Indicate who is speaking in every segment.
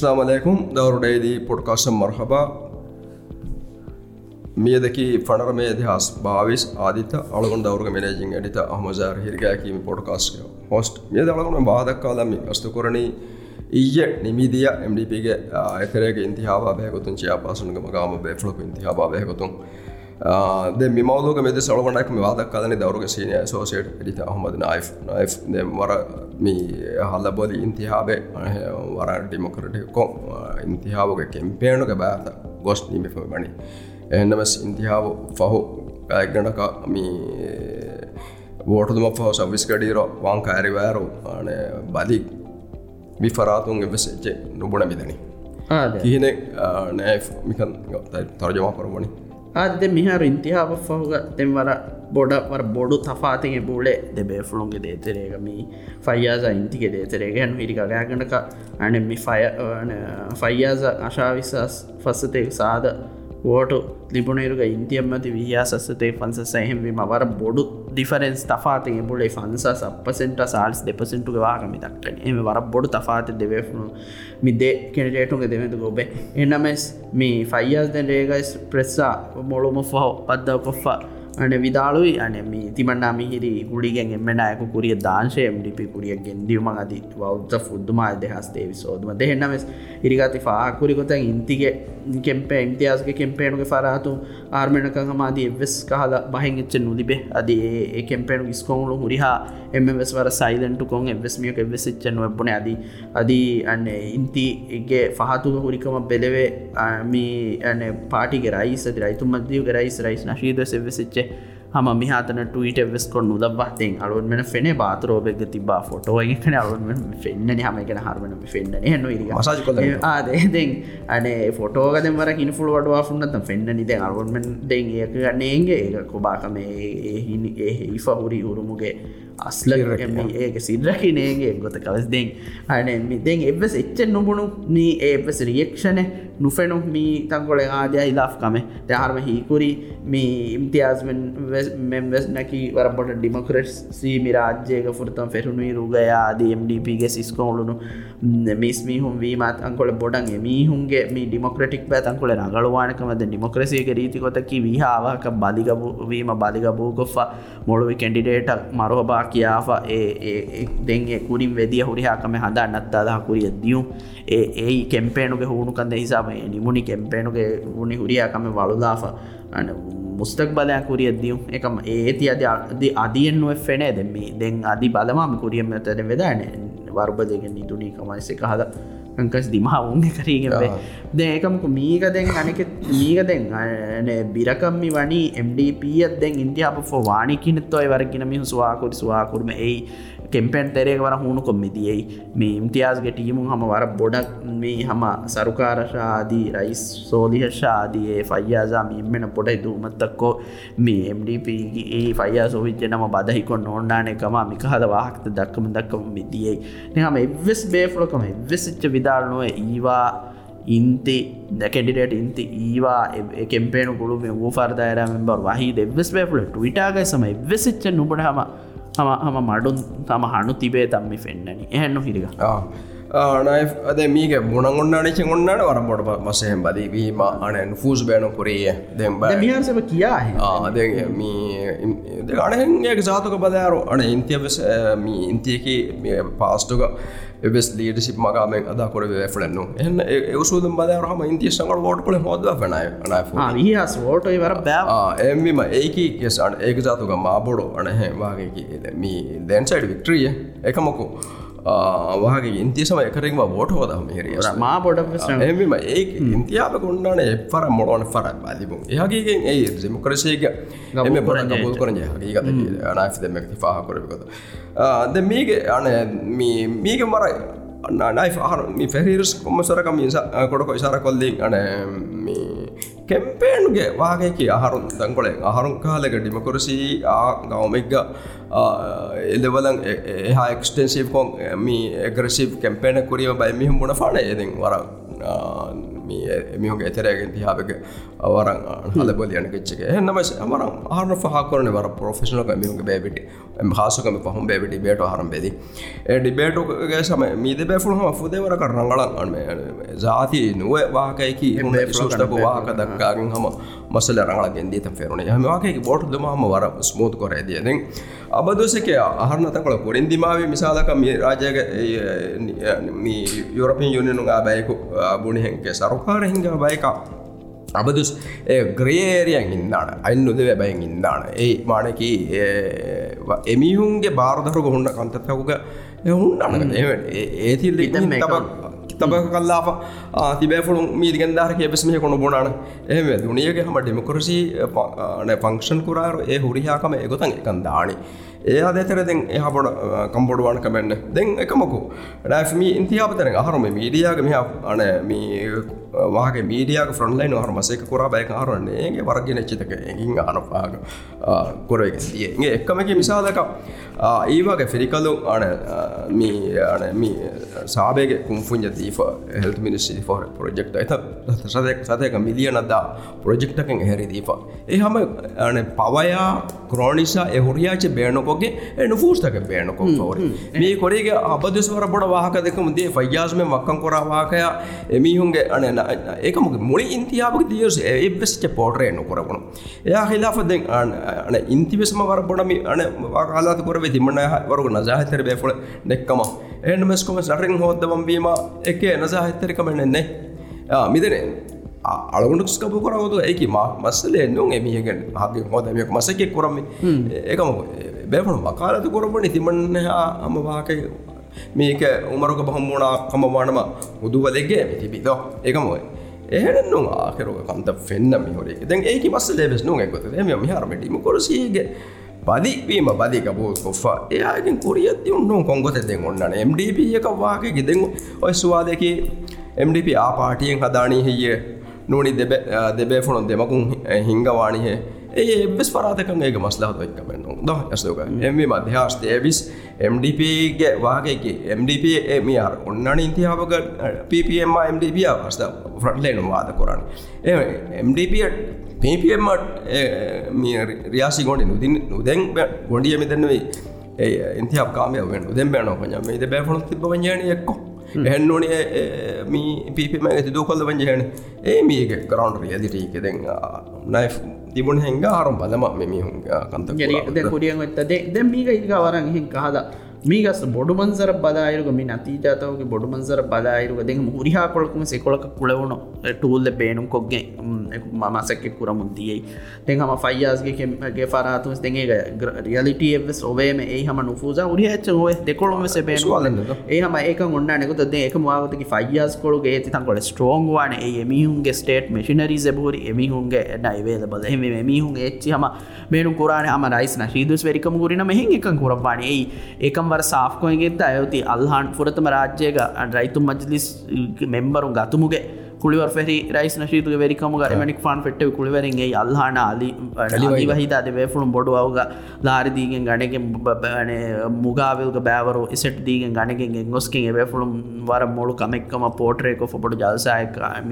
Speaker 1: السلام عليكم دور ديدي بودكاست مرحبا මියදකි ෆනරමේ දෙහස් භාවිස් ආදිත අලගොන් දවරග මනජින් එඩිත අහමසාර හිරගෑකීම පොඩ්කාස්ක හොස්ට මිය දලගුණ බාදක්කාලමි අස්තුකරණී ඊය නිමිදිය එම්ඩිපගේ එතරේක ඉන්තිහාව බයකොතුන් චයා පාසුනගම ගාම බේෆලොක ඉන්තිහාව බයකොතුන් ද මිමවලෝක මෙද සලගනක් වාදක් කලන දවරුග සීනය සෝසේට එඩිත අහමද night night වර මී හල්ල බොලි ඉන්තිහාබේ වර ඩිමොකරට කො ඉන්තිහාවක කෙම්පේනුක බෑත ගොස් නිමිම මනි එන්නමස් ඉන්තිහාව ෆහු ගනක මී වෝටතුම පහ සවිස්කඩීරෝ වාං කෑරිවෑරු බදි විෆරාතුන් එවසෙච්චේ නොබුණ මිදනි කියන නෑ මිකන් තර්ජමා කරමණි
Speaker 2: ආද මිහාරු ඉන්තිහාව ෆහුග තෙම්වර බොඩ වර බොඩු තෆාතිගේ බූලේ දෙබේෆුළුන්ගේ දේතරේගමී ෆයියාස ඉන්තික දේතරේගැන් හිරික ගෑගනක අනෙමි fire ෆයියාස අශාවිසස් ෆස්සතය සාද vote ಲಿಬುಣೇರುಗ ಇಂತಿಯಮ್ಮತಿ ವಿಯಾಸಸ್ಸತೆ ಫನ್ಸಸ್ ಎಹೆಂವಿ ಮವರ ಬೊಡು difference ತಫಾತಿ ಬುಳೆ ಫನ್ಸಸ್ ಅಪ್ಪಸೆಂಟ salts ದೆಪಸೆಂಟುಗೆ ವಾಗಮಿ Deccani ಎಮೆ ವರ ಬೊಡು ತಫಾತಿ ದೆವೆಫ್ನು ಮಿ ದೆ ಕೆಂಡಿಡೇಟುಗೆ ದೆವೆಂದು ಗೊಬ್ಬೆ ಎನ್ನಮೆಸ್ ಮಿ ಫೈಯಸ್ ದೆನ್ ರೇಗಸ್ ಪ್ರೆಸ್ಸ ಮೊಳುಮು ಫಹೋ ಪದ್ದ ಕೊಫ್ಫ අන විදාලුයි අනම තිමන්නා මිහිරි ගුඩිගෙන් එමෙනයකු කුරිය දාංශය එමඩිපි කුරිය ගෙන්දියුම අදි වෞද්ධ ෆුද්දුමා දෙහස්තේ විසෝදුම දෙහෙන්නමස් ඉරිගති ෆාකුරි කොත ඉන්තිගේ කෙම්පේ ඉන්තියාසක කෙම්පේනුගේ ෆරාතු ආර්මණකමාදී එවෙස් කහල බහින් එච්ච නුලිබේ අද ඒ කෙම්පේනු ස්කෝලු හුරිහා එමස් වර සයිලන්ට කොන් එවෙස්මියක එවෙසිච්ච නොබ්බන අදී අදී අන්න ඉන්තිගේ ಫಹතුග හුරිකම බෙලවේ මී ඇන පාටිගේ රයිස් රයිතු මදදිය රයිස් රයිස් නශීද සෙවෙසිච්ච හම මිහතන ටීට වෙස් කොන්නු දවත්තෙන් අලුවන් මෙන ෆෙන බාතරෝබෙක් තිබා ෆොටෝගකන අලුවන් ෆෙන්න්න හමකෙන හරමන ෆෙන්න්න හන්න ඉ ආදෙන් අනේ ෆොටෝගද මර හිනිෆුල් වඩවා ෆුන්නත ෆෙන්න්න නිද අලුවන්මෙන් දෙන් ඒක ගන්නේගේ ඒ කොබාකම ඒහිනි ඒ හිෆහුරි උරුමුගේ අස්ල ඒක සිද්‍රකිනේගේ ගොත කවස් දෙෙන් අන දෙන් එවස් එච්ච නොබුණු නී ඒවස් රියක්ෂණ නුෆෙනු මී තංකොල ආදය ඉලාෆ්කම තහරම හිකුරි මේ ඉම්තියාස්මෙන් මෙම්වස් නැකි වරපොට ඩිමොකරට් සීමි රාජ්‍යයක ෆුරතම් ෆෙරුණුයි රුගයාද MDPගේ සිස්කෝලුණු මිස්මිහුම් වීමත් අංකොල බොඩන් මීහුන්ගේ මේ ඩිමොක්‍රටික් පැ අංකොල නගලවානකමද ඩිමොක්‍රසියක රීතිකොතකි විහාාවක බලිගවීම බලිගබූ කොෆා මොළුවි කැන්ඩිඩේට මරෝබා කියාා ඒ දෙගේ කුරින් වෙදිය හුරිහාකම හදා නත්තාදහ කුරිය දියුම් ඒ ඒ කෙම්පේනුගේ හුණු කන්ද හිසාම නිමුණි කෙම්පේනුගේ වුණි හුරියාකම වලුදාාව. අන මුස්තක් බලයක් කුරිය දියුම් එකම ඒති අද අද අදියෙන්ුව ෆෙනේ දෙම දෙන් අධි බලමාම කුරියම තැන වෙදාන වර්බදගෙන් නිතුනී කමයිසෙ හද. කස් දිමහ උන්න කරීගෙ දේකමකු මීක දෙෙන් අනෙක මීක දෙෙන් බිරකම්මි වනි MDපත් දෙෙන් ඉන්දියාප වානිකිනත්වයි වරගෙන මිහු ස්වාකුරි ස්වාකුරම ඒ කෙම්පෙන් තෙරේක වර හුණු කොම්මිතියයි මේ ඉම්තියාස්ගේ ටීමුන් හම වර බොඩක් මේ හම සරුකාරශාදී රයිස් සෝලිහශාදයේ ෆයියාසා මිම්මෙන පොඩයි දූමත්තක්කෝ මේ MDPගේ ෆයියා සෝවිච්ච නම බදහිකොන් ඕන්ඩානකම මිකහද වාහක්ත දක්කම දක්කම මිතියයි නහම එවෙස් බේෆලොකම වෙසිච්ච විදාලනුව ඒවා ඉන්ති දැකෙඩිට ඉන්ති ඒවා කෙම්පේනු ගුළු වූ ෆර්දායරමෙන් බව වහි දෙවෙස් බේපල ටවිටාගයි සම එවෙසිච්ච නුබට හම හම හම මඩුන් තම හනු තිබේ තම්මි පෙන්න්නනි එහෙන්නු හිරික
Speaker 1: අද මීක මුණගොන්නනච ඔන්නට වරම්බොට මසහෙන් බදීවීම අනන් ෆූස් බෑනු පුරිය දෙම්බ
Speaker 2: මියසම කියා
Speaker 1: අනහගේ සාතුක බදාරු. අන ඉන්තියවස මී ඉන්තියකි පාස්ටුක එබෙස් ලීඩසිප් මගාමෙන් අද කොර ෆලන්න එන්න ඒසුද බදරහම ඉන්තිය සංගල ෝට කළ හොද
Speaker 2: වනය හස් ෝට වර බෑ
Speaker 1: එම්විම ඒකි කෙසන් ඒක ජාතුක මාබොඩෝ අනහ වාගේ මී දැන්සයිඩ් වික්ට්‍රිය එකමකු වාගේ ඉන්තිසම එකරින්ම බෝට හෝද මේරිය
Speaker 2: මා පොඩ
Speaker 1: එම ඒ ඉන්තියාව කොන්නාන එපර මොලෝන පරක් බාතිබු ඒහගේ ඒ දෙමකරසේක එම පොර බොල් කරන හගේ නාස් දෙමක් පාහ කොරකොත අද මේක අන මේක මර නයි හර පෙරිරස් කොම සරකම කොඩකො ඉසාර කොල්දී අන මේ කෙම්පේන්ගේ වාගේකි අහරුන් දංකොලෙන් අහරුන් කාලෙක ඩිමකොරසි ආ ගවමෙක්ග එලවලන් එහා එක්ස්ටන්සිව් කොන් මේ එග්‍රසිව් කැම්පේන කුරිය බයි මිහම් බුණ ෆාන එදෙන් වර මිහුගේ එතරයගෙන් තියාාවක අවරන් හල බොලියන ච්චක එන්නම අමර ආරන හකරන වර පොෆෙෂනක මිහුගේ බෑවිටි හාසුකම පහුම් බෑවිටි බේට හරම් බෙදි ඩිබේටුගේ සම මීද බැෆුල්හම ෆුදවරක රංගලන් අන්ම ජාති නුව වාකයකි සුෂ්ටක වාක දක්කාගෙන් හම මසල රංගලගෙන් දීත ෙරුණ හමවාකේ බොට් දමහම වර ස්මූත් කොරේදියදෙන් අබදුසක අහරනතකොළ පොඩින් දිමාවේ මිසාලක මේ රාජයක යුරපින් යුනිනු ආබයකු බුණිහෙන්ගේ සරුකාර හිංගා බයක අබදුස් ග්‍රේරියන් ඉන්නාන අයින්නුද වැබැයින් ඉන්නාන ඒ මානකි එමිහුන්ගේ බාරධරුග හුන්න කන්තතකුග එහුන් අන ඒතිල් තබ කල්ලා තිබෑෆුළු මීදිගෙන්දාර කියපෙස්මය කොුණු බොනාන එහම දුනියගේ හම ඩෙමකොරසි පංක්ෂන් කුරාර ඒ හුරිහාකම එගොතන් එකන් දානි. ඒ අදතරෙන් එහබොඩ කම්බොඩුවාන කමෙන්න්න දෙන් එකමකු ඩැමි ඉන්තියාපතර අහරුම මීඩියයාග මෙහ අන වාගේ මීඩියයාග ෆ්‍රන්ලයින් හර මසේක කුරා බැයි අරුවන්නේ ඒගේ වර්ගෙන චිතක එගින් අනපාග කොරයග තියගේ එක්කමක මිසාදක ඒවාගේ ෆිරිකලු අන සාබේගේ කුම්ෆුන්ජ දීෆ හෙල් මිනිස්සි ෆෝර ප්‍රජෙක්් ඇත සදයක් සතයක මිලියනදා ප්‍රජෙක්්ටකෙන් හැරි දීපා. ඒ හම අන පවයා ක්‍රෝනිසා එහුරියාච බේනකොගේ එනු ෆූස්තක බේනකො ෝර මේ කොරේගේ අබදස්වර බොඩ වාහක දෙකම දේ ෆයියාස්ම මක්කන් කොරා වාකය එමිහුන්ගේ අන ඒකමක මුලි ඉන්තියාවක දියස එබෙස්ච පෝටරය නොකරගුණු එයා හිලාපදෙන් අන ඉන්තිවෙස්ම වර බොඩමි අන වාකාලාත කොරව තිමන වරග නජාහිතර බේෆොල නෙක්කම එනමස්කොම සරෙන් හෝදවම්වීම එක නසාහිතරිකමෙන්න්නේ මිදනේ අලගුණක්ස්කපු කරවතු ඇකි මස්සල එන්නුම් එමියගෙන් හගේ හෝදමයක් මසකෙක් කරම ඒකම බැපුණු මකාලතු කොරබන තිමන්න අම වාකය මේක උමරක බහම්මුණා කමවානම උදුව දෙගේ තිබිද? ඒකමයි එහෙනුම් ආකරුව කන්ත පෙන්න්න මිහොරේ. දැන් ඒක මස්ස ලේබෙස් නුම් එකොත එම මිහරමටීම කොරසීගේ පදිවීම බදික බෝ කොෆා එයාගෙන් කොරියත්ති උන්නුම් කොංගොත දෙෙන් ඔන්නන MDP එක වාගේ ගෙදෙන් ඔය ස්වාදක MDP ආපාටියෙන් හදානී හිය නූනි දෙබේෆොනොන් දෙමකුන් හිංගවානිහේ ඒ එබෙස් පරාතකන් ඒක මස්ලාහත එක්කමෙන් ද ඇස්ලෝක එම මධ්‍යහස්ත එවිස් MDPගේ වාගේගේ MDP මියාර ඔන්නන ඉන්තිහාවක PPM MDP අවස්ථ ෆ්‍රට්ලේනු වාද කොරන්න MDP PPMට රියාසි ගොඩි නුදින් නුදැන් ගොඩිය මෙතැනවෙයි ඒ ඉන්තිහා කාමය වෙන් උදෙන් බෑනෝ පඥ මේ බෑෆොනොත් තිබ වඥාන එක්කෝ එහන්නෝනේ මී පිපිම ඇති කොල්ල වංජහන ඒ මේක කරවන්් රියදිටීක දෙ නයි තිබුණ හැංග ආරම් බදම මෙමිහුන් කන්ත
Speaker 2: කුරියන් වෙත්තද දැ මීක ඉක වරන් හින් කහදා මීගස් බොඩු මන්සර බදායරුග මේ නතිජාතවගේ බොඩු මන්සර බදායරුග දෙ මුරිහා කොලකුම සෙකොලක කුලවුණු. ටූල්ල බේනුම් කොක්ගේ මසක කුරමුන් දියයි තෙන් හම ෆයියාස්ගේ ෆරාතුස් දෙගේ රියලිට ඔබේම ඒ හම නුෆූස උරිහච්ච ඔය දෙකොළොම සෙබේ ඒ හම ඒක ඔන්නනෙකුත ඒක මාගතක ෆයියාස් කොළුගේ තිතන් කොල ස්ටෝන් වාන. ඒ මිහුන්ගේ ස්ටේට් මශිනරී සබූරි එමිහුන්ගේ නයිවේද බල එම මිහුන් එච්චි හම මේනු කුරාන හම රයිස්න ශීදුස් වෙරිකම ගුරින මෙහි එක කුරවාන ඒ ඒකම් වර සාෆ්කෝයගෙද අයවති අල්හන් පුරතම රාජ්‍යයක රයිතු මජලිස් මෙම්බරු ගතුමුගේ. කුළිවර් ෙරි රයිස් නශීතුක වෙරිකම ගරමනික් ෆාන් ෙට්ට කුළිවරගේ අල්හන අලි වහිතාද වේපුුණු බොඩුවවග ලාරිදීගෙන් ගණක බන මුගාවල්ක බෑවරු ඉසට දීගෙන් ගණකෙන් ගොස්කින් එවේපුළුම් වර මුළු කමෙක්කම පෝටරේක ොඩු ජල්සායකම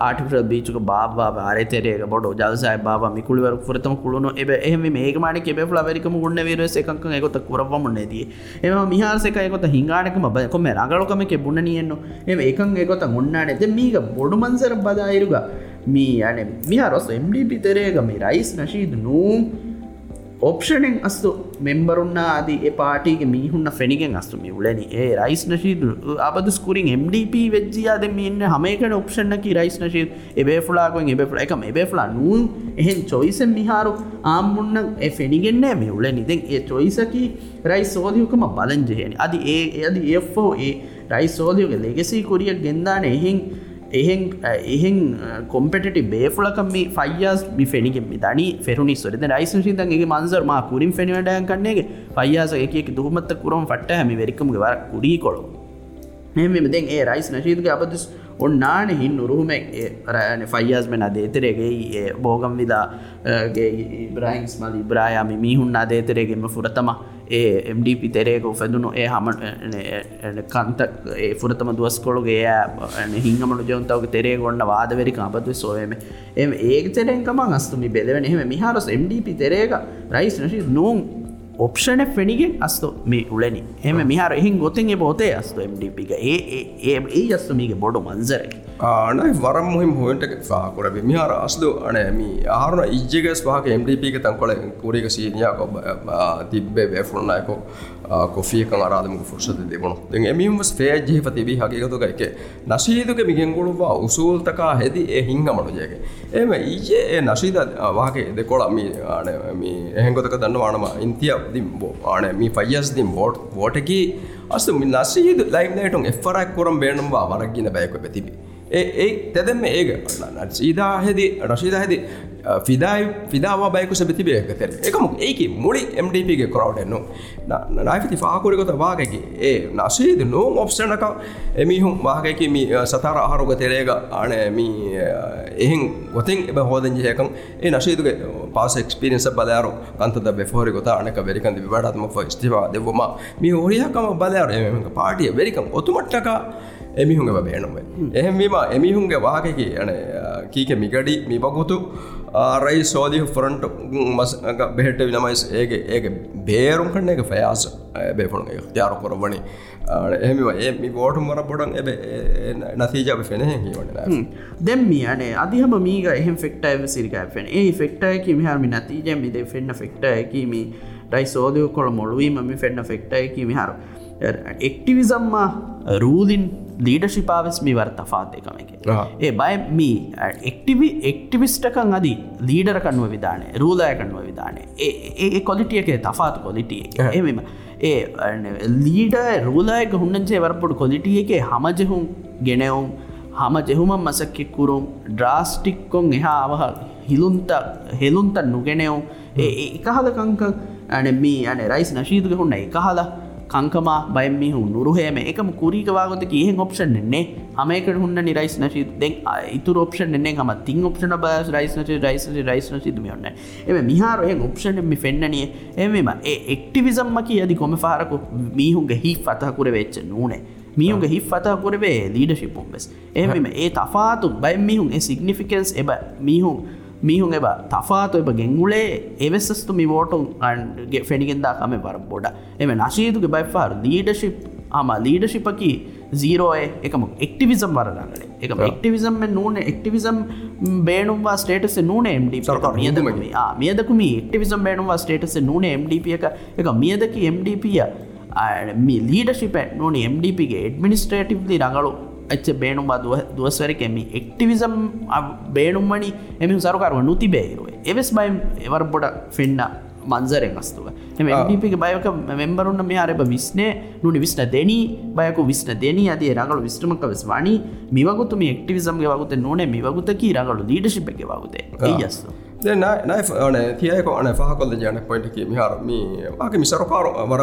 Speaker 2: ආටිපර බීචක බාවා ආරතරේක බොඩු ජල්සාය බා මිකුළවර පුරතම කුළුණු. එබ එහම මේ මාන කෙබේ ලවරිකම ගුන්න වර එකක එකකොත කරවම නැදී. එම මිහාසකයකොත හිංගානකම බයකොම රගලකම කෙබුණ නියන්න. එම එකන් එකකොත ගුන්නාන. ඇත මේක බොඩ ොඩුමන්සර බදායිරුග මී අන මිහරොස් MDP තෙරේග මේ රයිස් නශීද නූම් ඔප්ෂණෙන් අස්තු මෙම්බරුන්න අද පාටික මීහුන්න ෆෙනිගෙන් අස්තු ලන ඒ රයිස් නශීද අබද ස්කුරින් MDP වෙද්ජයාද මෙන්න හමේකට ඔප්ෂණකි රයිස් නශීද එබේ ෆලාගුවෙන් එබ එකම එබේ ලා නූන්. එහෙන් චොයිසෙන් මිහාරු ආමුන්න ෆෙනිගෙන්න්නෑ මේ උල නිදෙන් ඒ චොයිසකි රයි සෝදියකම බලන්ජයන අද ඒ ඇද ඒෝ ඒ රයි සෝදියක ලෙගෙසි කොරිය ගෙන්දාන එහින් එහෙන් එහෙන් කොම්පෙට බේෆුලකම ෆයිස් බිෆෙනිගෙන් දනි ෆෙරුණි සොරද රයිසන්ශීතන්ගේ මන්සර් මා කුරින් ෆෙනිවටයන් කන්නේගේ ෆයියාස එක දුහමත්ත කුරම් ෆට හැමි වෙරිකම්ගේ වර කුරී කොළො. මෙම දෙන් ඒ රයිස් නශීදගේ අපදස් ඔන්නාන හින් නුරුහමෙක් රෑන ෆයිස් මෙන දේතරේගේ බෝගම් විදාගේ ඉබ්‍රයින්ස් මල ඉබ්‍රායාමි මිහුන් අදේතරේගෙම ෆුරතම ඒ MDP තෙරේක උෆැදුණු ඒ හම කන්ත ඒ ෆුරතම දුවස්කොළුගේ හිංගමට ජොන්තාවගේ තෙරේ ගොන්න වාදවැරි කාපත්ව සෝයම. එම ඒක තෙරෙන්කම අස්තුමි බෙදවන. එහෙම මිහාරස් MDP තෙරේක රයිස් නශි නූම් ඔප්ෂණ ෆෙනිගෙන් අස්තු මේ උලනි එම මිහර එහින් ගොතින්ගේ පෝතේ අස්තු MDපික ඒ ඒ ඒ අස්තුමීගේ බොඩු මන්සරකි.
Speaker 1: ආනයි වරම් මුහිම හොට ාකුර මිහාර අස්දු අනෑම ආරුණ ඉජ්ජක ස්වාහක MDපික තංකොල කුරක සීනයා කොබ තිබ්බේ වැෆුණනායකෝ කොෆියක අරාදමක ෆුර්ෂත තිබුණු දෙ එමිම ෆේ ජීප තිබී හකිකතුක එක නශීදුක මිගෙන්ගොළුවා උසූල්තකා හෙදි ඒ හිංගමනුජයක එම ඊජේ ඒ නශීද වාගේ දෙකොළ එහෙගොතක දන්න වානම ඉන්තිය දිම්බෝ. ආන මී ෆයිස් දිම් බෝට් ෝටකි අස්තු නසීද ලයිනටුන් එෆරක් කොරම් බේනුම්වා වරක්ගින බැයක තිබේ. ඒ තැදම ඒක. සීදාහෙදි රශීදාහෙදි ෆිදායි ෆිදාවා බයකුස බිතිබේක තෙර එකම ඒක මුලි MDPගේ කොරවටෙන්නු නයිති ාකුරකොත වාගකි. ඒ නශීද නෝම් ඔප්ෂණක එමිහුම් වාගකි මි සතර අහරුග තෙරේග අනමී එහින් ගොතින් එබ හෝදජයකම් ඒ නශීදුගේ පාස එක්ස්පිරියන්ස බලයාරු. කන්තද බෙෆෝරි ගොත අනක වෙරිකන්ද විවටත්ම ස්තිවා දෙවම මේ හොරියකම බලයාර. එම පාටිය වෙරිකම්. ඔතුමට්ටක එමිහුන්ගේ බේනුම එහෙමීම එමිහුන්ගේ වාහකකි යන කීක මිගඩි මිපගුතු රයි සෝදිහ ෆරන්ට මස් බෙහෙට විනමයිස් ඒගේ ඒක බේරුම් කන්න එක ෆයාස. බේපුුණ යාරු කොරබනි එහෙම ඒ ගෝටුම් මර බොඩන් එබ නතිජාව ෆෙන හිවන
Speaker 2: දෙම්මි අනේ අධිහම මීග එහෙම ෆෙක්ටයිව සිරිකයිෆෙන් ඒ ෆෙක්ටයකි මිහරමි නතිජ මිද ෆෙන්න්න ෆෙක්ටයකීමි ඩයි සෝදය කොළ මොළුවීම මි ෆෙන්න්න ෆෙක්ටයකි මිහරු එක්ටිවිසම්මා රූලින් ලීඩශිපාවෙස් මි වර තෆාතයකම එක. ඒ බය මී එක්ටිවි එක්ටිවිස්ටකන් අදි ලීඩර කන්නුව විධානය රූදාය කන්නුව විධානය. ඒ කොලිටියක තෆාත් කොලිටිය එමම ඒ ලීඩ රූලායක හුන්නන්සේ වරපොඩු කොලිටිය එක හමජහුම් ගෙනවුම් හම ජෙහුම මසක්කෙක්කුරුම් ඩ්‍රාස්ටික්කොන් එහා අවහ හිලුන්ත හෙළුන්ත නුගෙනවුම් ඒ එකහලකංක ඇන මේ අන රයිස් නශීතුක හුන්න එකහලා කංකම බයමිහු නුරුහේම එකම කුරීකවාගත කියෙන් ඔප්ෂන් න්නේ හමේක හුන්න නිරයිස් නශි දෙ ඉතු ඔප්ෂන් න්නේ හම තින් ඔප්ෂන බස් රයිස් නච රයිස් රයිස් සිදුමියන්න එම මිහාරය ඔප්ෂන් මි ෆෙන්න්නනිය එමම ඒ එක්ටිවිසම්මකි අදි කොම පාරකු මීහුන්ගේ හි අතහකුර වෙච්ච නූනේ. මියුන්ගේ හි අතහකුරවේ ලීඩශිපුම් බෙස් එම ඒ තෆාතු බයිමිහුන් ඒ සිගනිිෆිකන්ස් එබ මිහුන් මීහුන් එබ තෆාතු එබ ගෙංගුලේ එවෙස්සස්තු මි වෝටුන් අන්ගේ ෆෙනිගෙන්දා කම වර බොඩ. එම නශීතුගේ බයිෆාර් ලීඩශිප් ආම ලීඩශිපකි සීරෝය එකම එක්ටිවිසම් වරගලේ එක එක්ටිවිසම් නූන එක්ටිවිසම් බේනුවා ස්ටේටස නූන MD මියදම මියදකුම. එක්ටිවිසම් බේනුවා ස්ටේටස නූන MDP එක. එක මියදකි MDPය ලීඩශිප නූන MDPගේ එඩමිනිස්ට්‍රේටිቭලි රඟලු එච්ච බේනුම් දුව දුවස්වරකෙමි එක්ටිවිසම් බේනුම්මනි එම සරුකරුව නුතිබේරුව එවෙස් බයිම් එවර බොඩ ෆෙන්න්න මන්සරෙන් අස්තුව. එම ඩිපික බයක මෙම්බරුන්න මේ අරබ විස්නේ නුනි විස්න දෙනී බයකු විස්න දෙනී අදේ රඟලු විස්ටමක වෙස් වනි. මිවගුතුම එක්ටිවිසම්ගේ වගුත නොනේ මිවගුතකී රඟලු ලීඩශිප් එක වගුතේ. ඒ අස්තු
Speaker 1: න තියක අන පහකොල ජන පොයිටක මිහර මේ මිසරකාර වර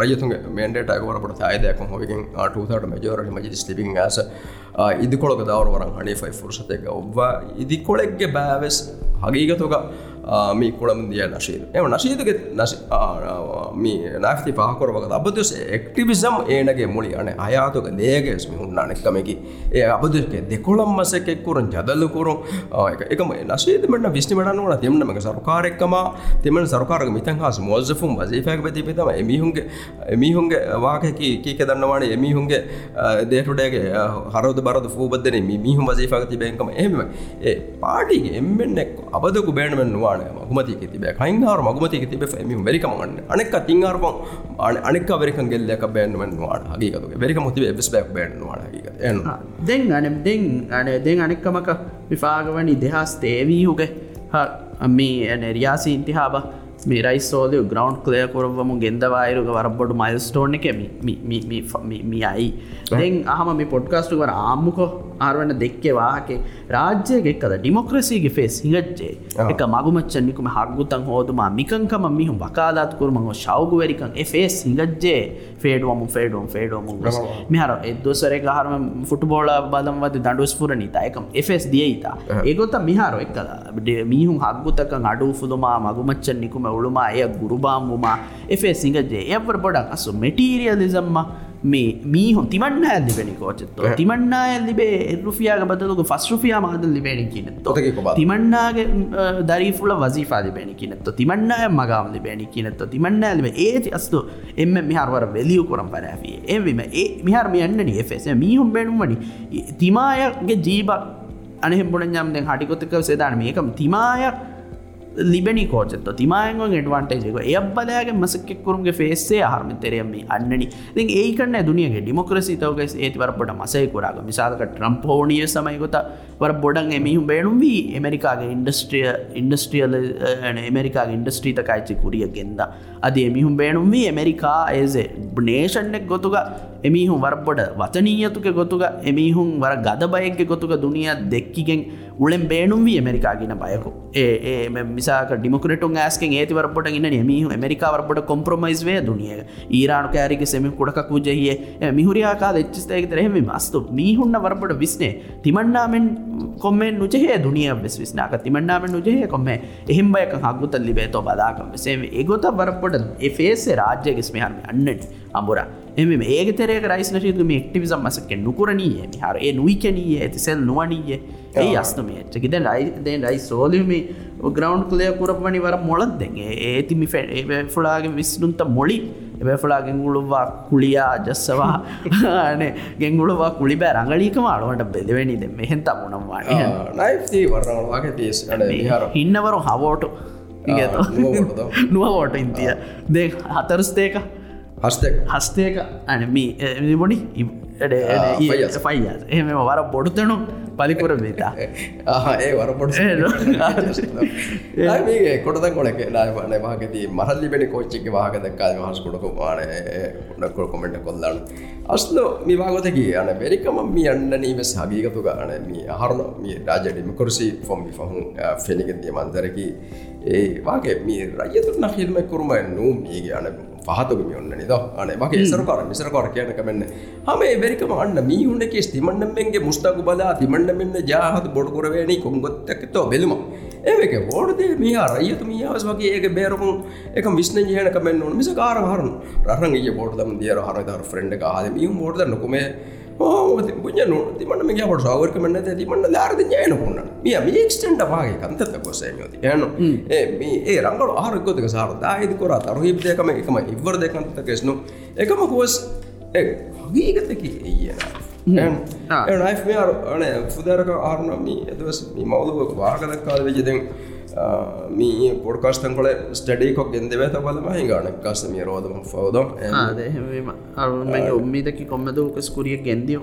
Speaker 1: රජතු මේන්ඩට වරට අයදයක් හොකින් අටූතට මජෝරට මජි ස්ටිපින් ඇස ඉදිකොළක දවරවරන් හනි ෆයි ෆුර්සතක ඔබ ඉදිකොළෙක්ගේ බෑවෙස් හගීගතුක මේ කොළම දිය නශීද. එම නශීතක නාති පාකොරවක අබදස් එක්ටිවිසම් ඒනගේ මුලි අන අයාතුක දේගෙස් මිහුන්න අනෙක්කමකි ඒ අබදක දෙකොළම් මසකෙක්කුරන් ජදල්ලකුරුම් එකම නශීතමට විස්්නිමටනුවන තිෙමනමක සරකාරෙක්කම තිමන සරකාරක මිතන් හස් මොල්සෆුම් වසේපැක් තිපිතම එමිහුන්ගේ එමිහුන්ගේ වාකකි කීක දන්නවාන එමිහුන්ගේ දේටුඩේගේ හරද බරද ූබදන මිහුම් වසේපක තිබේකම එම ඒ පාටිගේ එම්මෙන්නෙක් අබදකු බේනමෙන් වාන මගමතික තිබ කයින්හර මගමතික තිබ එමි වෙරිකමන්න අනෙක් තිංහරපන් අනෙක් වෙරික ගෙල්ලක බෑන්ුවෙන් වාට හගේකතු වෙරික මුති එබස් බැක් බෑන්වාට හග
Speaker 2: දෙන් අනම් දෙන් අන දෙන් අනෙක්කමක විපාගවනි දෙහස් තේවීහුගේ මේ ඇන රියාසි ඉන්තිහාබ මේ රයිස්ෝලය ග්‍රවන්් කලය කොරවම ගෙන්දවායරුග වරබොඩු මයිල්ස්ටෝන් එක මියයි. දෙන් අහම මේ පොඩ්කාස්ටු කර ආම්මුකෝ ආරවන්න දෙක්කෙවාහකේ රාජ්‍යයෙක්කද ඩිමොක්‍රසීගේ ෆෙස් හිගච්චේ එක මගුමච්චන්නිකුම හක්ගුතන් හෝතුමා මිකංකම මිහුම් වකාදාත් කරමං ශවගුවරිකන් එෆේස් හිගජ්ජේ ෆේඩුවම ෆේඩුවම් ෆේඩුවම. මෙහර එදසර හරම ෆුටබෝල බදම්වද දඩුස්පුර නිතායකම් එෆස් දියයිතා ඒගොත මිහාර එක්කද? මීහුම් හක්ගුතක අඩු ෆුදුමා මගුමච්චන්නිකුම උළුමා එය ගුරුබාම්මුමා එෆේ සිංගජේ එවර බොඩක් අසු මෙටීරියලිසම්ම මේ මීහො තිමන්න ඇල්ලිබෙනි කෝචෙත්තු. තිමන්නා ඇල්ලිබේ රුෆියාග බදලක ෆස් රුෆියා මාද ලිබෙන කියනෙත් තිමන්නාගේ දරිෆුල වසිෆා ලිබෙන කියනෙත්ත තිමන්නාය මගාම ලිබෙන කියනෙත්ත තිමන්න ඇලිබ ඒති අස්තු එම මිහරවර වෙලියු කරම් පරෑිය ඒවිම ඒ මිහර මියන්නන එෙස මීහුම් බෙනුම්වනි තිමායගේ ජීබක් අනෙහෙම්බුණ යම්ද හටිකොත්තක සේදාන මේකම් තිමායක් ලිබෙනි කෝචෙත්ත තිමායන් ඩවන්ටේජක එබ්බලයාගේ මසක්කෙකුරුන්ගේ ෆේසේ හර්මතරයම අන්නනි. ති ඒකන්න දුනියගේ ඩිමොක්‍රසි තවක ඒති වරපට මසයකුරාග මිසාක ට්‍රම්ප හෝනිය සමයකොත වර බොඩන් එමිහුම් බේනුම් වී එමරිකාගේ ඉන්ඩස්ට්‍රිය ඉන්ඩස්ට්‍රියල් එමරිකාගේ ඉන්ඩස්ට්‍රීත කුරිය ගෙන්ද. අද එමිහුම් බේනුම් වී එමරිකා ඒසේ නේෂන්නෙක් ගොතුග. එමිහුම් වරබොඩ වතනීයතුක ගොතුග. එමිහුම් වර ගද බයක්ග ගොතුක දුනිය දෙක්කිගෙන් උලෙන් බේනුම් වී එමරිකාගෙන බයකු. ඒ මිසාක ඩිමොකරටුන් ඇස්කෙන් ඒතිවරපොට ඉන්න මිහු එමරිකාවරපොට කොම්ප්‍රමයිස් වේ දුනිය ඊරාණු කෑරික සෙම කුඩක් වූජහිය. මිහුරයාකා එච්චස්තයක තරහෙම මස්තු මීහුන්න වරපොට විස්නේ තිමන්නාමෙන් කොම්මෙන් නුජහේ දුනිය වෙස් විස්නාක තිමන්නාම නුජහය කොම එහිම්බයක හගුත ලිබේතෝ බදාකම සේම ඒගොත වරපොට එෆේසේ රාජ්‍යගෙස්මහරම අන්නට අඹුරා. එම ඒක තෙරේක රයිස්නශීතුම එක්ටිවිසම් මසකෙන් නුකරනීය හර ඒ නුයිකනීය. ඇති සෙල් නුවනීය ඒ අස්නම චකිද රයිදෙන් රයි සෝලිමි ග්‍රවන්් කලය කුරපනි වර මොලත් දෙ ඒතිමි ෆලාගේ විස්නුන්ත මොලි එබැෆලා ගෙංගුළුවා කුලියා ජස්සවා. නේ ගෙංගුළුවා කුලි බෑ රංගලීකම අලුවට බෙදවෙනි දෙ
Speaker 1: වරවාගේ තිස්
Speaker 2: ඉන්නවරු හවෝට. නුවෝට ඉන්තිය දෙ හතරස්තේක
Speaker 1: හස්තක
Speaker 2: අනමී බොඩි ෆයි එහම වර බොඩුතනු පලිකුර බේතා.
Speaker 1: ඒ වරපොට කොටත කොනක ලාවන වාගති මහල්ලි බෙන කොච්චික වාග දක්කාද මහස් කොඩක වාන ොඩක්කො කොමෙන්ට කොල්ලන්න අස්ලෝ මිවාගොතක අන වෙරිකම මි අන්න නීම සගීගතු ගාන. මේ අහරන මේ රාජඩිම කොරසි ෆොම්ි ෆහු ෆෙනිගෙන්දිය මන්දරකි. ඒ වගේ මේ රයතුරන හිල්ම කුරුම නූ මේගේ අන පහතුගම ඔන්න නිද. අන වගේ සරකාර මිසරකාර කියනක මෙන්න හම වෙරිකම අන්න මීහුණක තිමන්නමෙන්ගේ මුස්තකු බලා තිමන්නමෙන්න ජාහත බොඩුකරවැනි කොංගොත්තකතෝ බෙලුම. ඒක බෝඩදේ මේ රයතු මියාවස් වගේ ඒක බේරුම් එක විශ්න ජයනක මෙන්න මිස කාර හරන. රහගේ බෝඩදම දියර හරදර ෆ්‍රෙන්ඩ් හද මියම් බෝඩ නොකමේ පුഞ്ഞ තිමට මේ කොට සවර්ක මන්න තිමන්න ලාරද ඥයනකුන්න මිය මේ ක්ස්ටන්ට වාගේ කන්තත කොසයමති යන ඒ රංගල ආරකොතක සාර. දාහිද කොර තරුහිප්දයකම එකම ඉවර දෙකන්ත කෙස්නු එකම හෝස් හගීගතකි එයන නයිෆ් මේ අන ෆුදරක ආරනමී එදවස් මේ මවදුවක වාගදක්කාද වෙජදෙන් මී පොඩ්කාස්ටන් කොල ස්ටඩිකොක් ගෙන්දවෙත බලම හිගනක්කාස මේ රෝදම ෆවද
Speaker 2: උම්මිදකි කොම්මදක ස්කුරිය ගෙන්දිය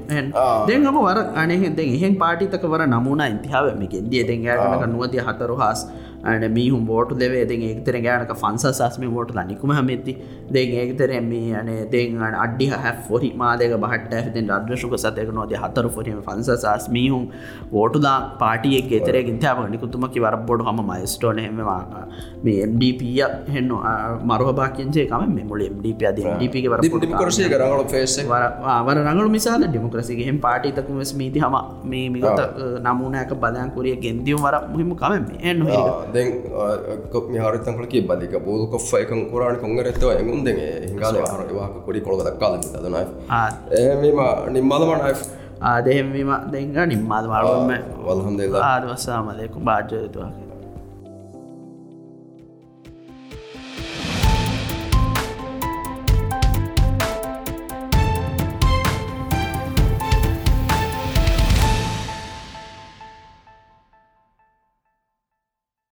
Speaker 2: දෙහම වර අනෙහෙද එහෙන් පාටිතක වර නමුණ ඉතිහාව මේ ගෙන්දිය දෙගෑනක නුවතිය හතරු හස් අන මීහුම් බෝට දෙවේ දෙ ඒතර ගෑනක ෆන්ස සස්ම ෝට නිකුම හමෙති දෙ ඒතර මේ අන දෙන් අඩි හ ොරි මාදක බහට ඇතින් අදශක සතයක නොද හතර ොරීම ෆන්ස සස් මීහුම් ෝටුදා පාටියෙක් ෙතර ගින්තාව නිකුතුමකි වර බොඩ හම මයිස්ටෝන හෙමවා මේ MDපිය හෙන්න මරහබාකින්සේ කම මෙමුල MDප අද MDපි
Speaker 1: කරසේ කරගල ෆේස
Speaker 2: වර රඟලු මිසාල ඩෙමොක්‍රසිගේ හෙම පාටිතකම ස්මීති හම මේ මිගත නමුණෑක බදයන්කුරිය ගෙන්දියම් වර මුහිම කම එන්න
Speaker 1: දැන් හරිතන්කලකි බලික බෝදු කොෆ එකන් කුරාණ කොංගරෙත්තව එමුන්දගේ හිංගාල හරවාක කොඩි කොළග දක්කාල තදනයි ඒම නිම්මදමනයි
Speaker 2: ආදහෙමීම දෙංග නිම්මාද වරුවම
Speaker 1: වල්හම්ද
Speaker 2: ආදවස්සාමලයකු භාජයතුවාගේ